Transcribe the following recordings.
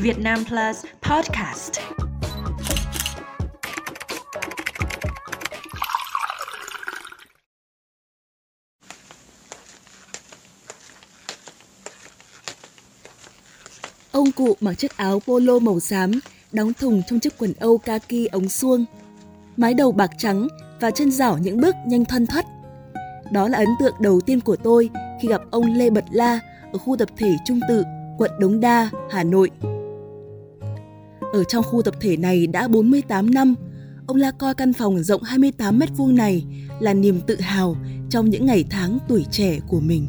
Việt Nam Plus Podcast. Ông cụ mặc chiếc áo polo màu xám, đóng thùng trong chiếc quần âu kaki ống suông. Mái đầu bạc trắng và chân rảo những bước nhanh thoăn thoắt. Đó là ấn tượng đầu tiên của tôi khi gặp ông Lê Bật La ở khu tập thể Trung Tự, quận Đống Đa, Hà Nội. Ở trong khu tập thể này đã 48 năm, ông La coi căn phòng rộng 28 mét vuông này là niềm tự hào trong những ngày tháng tuổi trẻ của mình.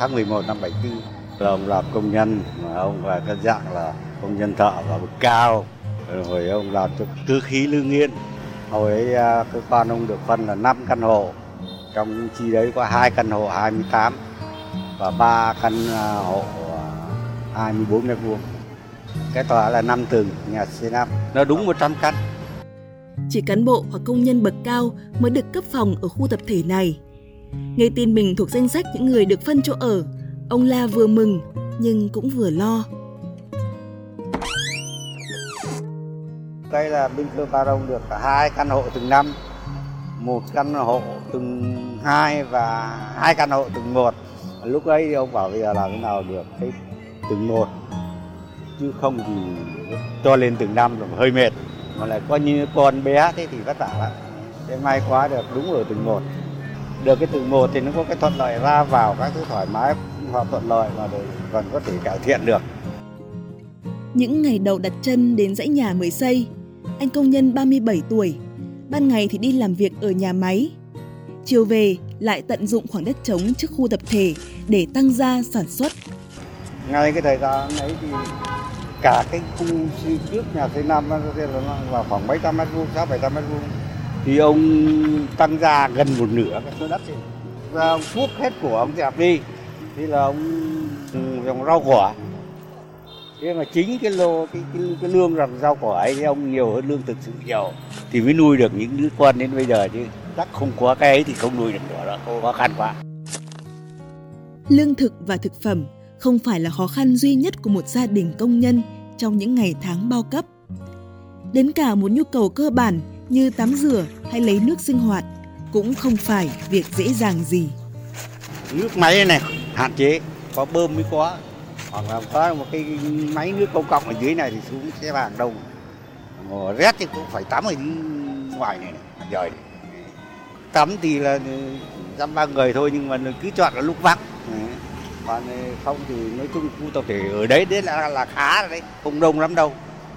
Tháng 11 năm 74 là ông làm công nhân mà ông là cái dạng là công nhân thợ và bậc cao. Rồi ông làm cho tư khí lương nghiên hồi ấy à, cơ quan ông được phân là 5 căn hộ trong chi đấy có hai căn hộ 28 và ba căn à, hộ à, 24 mét vuông cái tòa là 5 tầng nhà C5 nó đúng 100 căn chỉ cán bộ hoặc công nhân bậc cao mới được cấp phòng ở khu tập thể này. Nghe tin mình thuộc danh sách những người được phân chỗ ở, ông La vừa mừng nhưng cũng vừa lo. Đây là bên cơ ba đông được hai căn hộ từng năm, một căn hộ từng hai và hai căn hộ từng một. Lúc ấy ông bảo bây giờ làm thế nào được cái từng một chứ không thì cho lên từng năm rồi hơi mệt. Mà lại coi như con bé thế thì vất vả lắm. Thế may quá được đúng rồi từng một. Được cái từng một thì nó có cái thuận lợi ra vào các thứ thoải mái hoặc thuận lợi mà để còn có thể cải thiện được. Những ngày đầu đặt chân đến dãy nhà mới xây anh công nhân 37 tuổi ban ngày thì đi làm việc ở nhà máy. Chiều về lại tận dụng khoảng đất trống trước khu tập thể để tăng gia sản xuất. Ngay cái thời gian ấy thì cả cái khu trước nhà c năm là khoảng mấy trăm mét vuông sáu bảy trăm mét vuông. Thì ông tăng ra gần một nửa cái số đất thì và ông thuốc hết của ông dẹp đi. Thì là ông ừ, trồng rau quả thế mà chính cái lô cái, cái, cái lương rằng rau quả ấy thì ông nhiều hơn lương thực sự nhiều. Thì mới nuôi được những đứa con đến bây giờ chứ. Chắc không có cái ấy thì không nuôi được nữa đó khó khăn quá. Lương thực và thực phẩm không phải là khó khăn duy nhất của một gia đình công nhân trong những ngày tháng bao cấp. Đến cả một nhu cầu cơ bản như tắm rửa hay lấy nước sinh hoạt cũng không phải việc dễ dàng gì. Nước máy này hạn chế, có bơm mới có. Hoặc là có một cái máy nước công cộng ở dưới này thì xuống xe vàng đông. Ngồi rét thì cũng phải tắm ở ngoài này, này trời này. Tắm thì là ừ, dăm ba người thôi nhưng mà cứ chọn là lúc vắng còn không thì nói chung khu tập thể ở đấy đấy là là khá rồi đấy không đông lắm đâu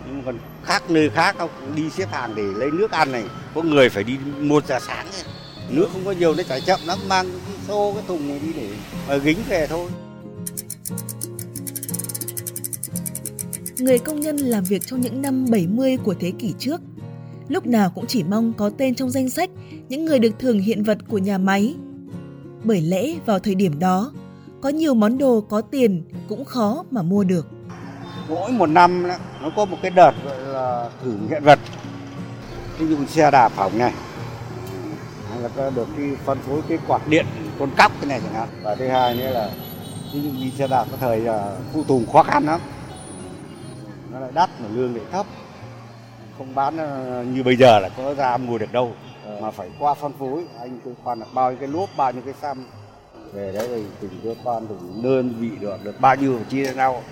nhưng còn khác nơi khác không đi xếp hàng để lấy nước ăn này có người phải đi một giờ sáng ấy. nước không có nhiều nó chảy chậm lắm mang cái xô cái thùng này đi để mà gính về thôi Người công nhân làm việc trong những năm 70 của thế kỷ trước, lúc nào cũng chỉ mong có tên trong danh sách những người được thưởng hiện vật của nhà máy. Bởi lẽ vào thời điểm đó, có nhiều món đồ có tiền cũng khó mà mua được. Mỗi một năm nó có một cái đợt gọi là thử hiện vật. Ví dụ xe đạp hỏng này, hay là được cái phân phối cái quạt điện con cóc cái này chẳng hạn. Và thứ hai nữa là ví dụ đi xe đạp có thời là phụ tùng khó khăn lắm. Nó lại đắt mà lương lại thấp. Không bán à, như bây giờ là có ra mua được đâu mà phải qua phân phối anh cứ khoan là bao nhiêu cái lốp bao nhiêu cái xăm về đấy thì từng đứa con từng đơn vị được được bao nhiêu chia ra nhau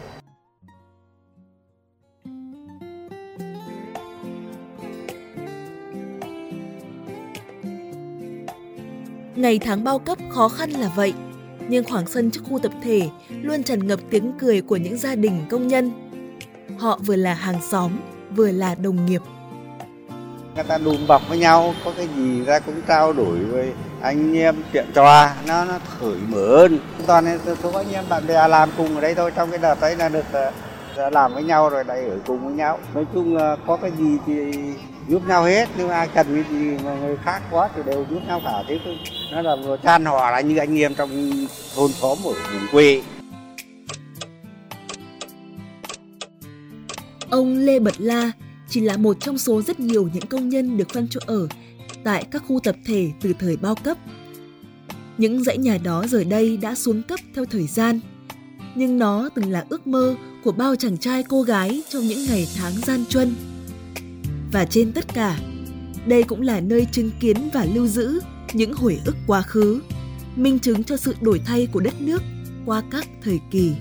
Ngày tháng bao cấp khó khăn là vậy, nhưng khoảng sân trước khu tập thể luôn tràn ngập tiếng cười của những gia đình công nhân. Họ vừa là hàng xóm, vừa là đồng nghiệp. Người ta đùm bọc với nhau, có cái gì ra cũng trao đổi với anh em chuyện trò nó nó khởi mở hơn toàn số anh em bạn bè làm cùng ở đây thôi trong cái đợt đấy là được ờ, ờ, làm với nhau rồi lại ở cùng với nhau. Nói chung có cái gì thì giúp nhau hết Nếu ai cần cái gì mà người khác quá thì đều giúp nhau cả. Thế thôi. Nó là vừa chan hòa là như anh em trong thôn xóm ở vùng quê. Ông Lê Bật La chỉ là một trong số rất nhiều những công nhân được phân chỗ ở tại các khu tập thể từ thời bao cấp. Những dãy nhà đó giờ đây đã xuống cấp theo thời gian. nhưng nó từng là ước mơ của bao chàng trai cô gái trong những ngày tháng gian truân. Và trên tất cả, đây cũng là nơi chứng kiến và lưu giữ những hồi ức quá khứ, minh chứng cho sự đổi thay của đất nước qua các thời kỳ.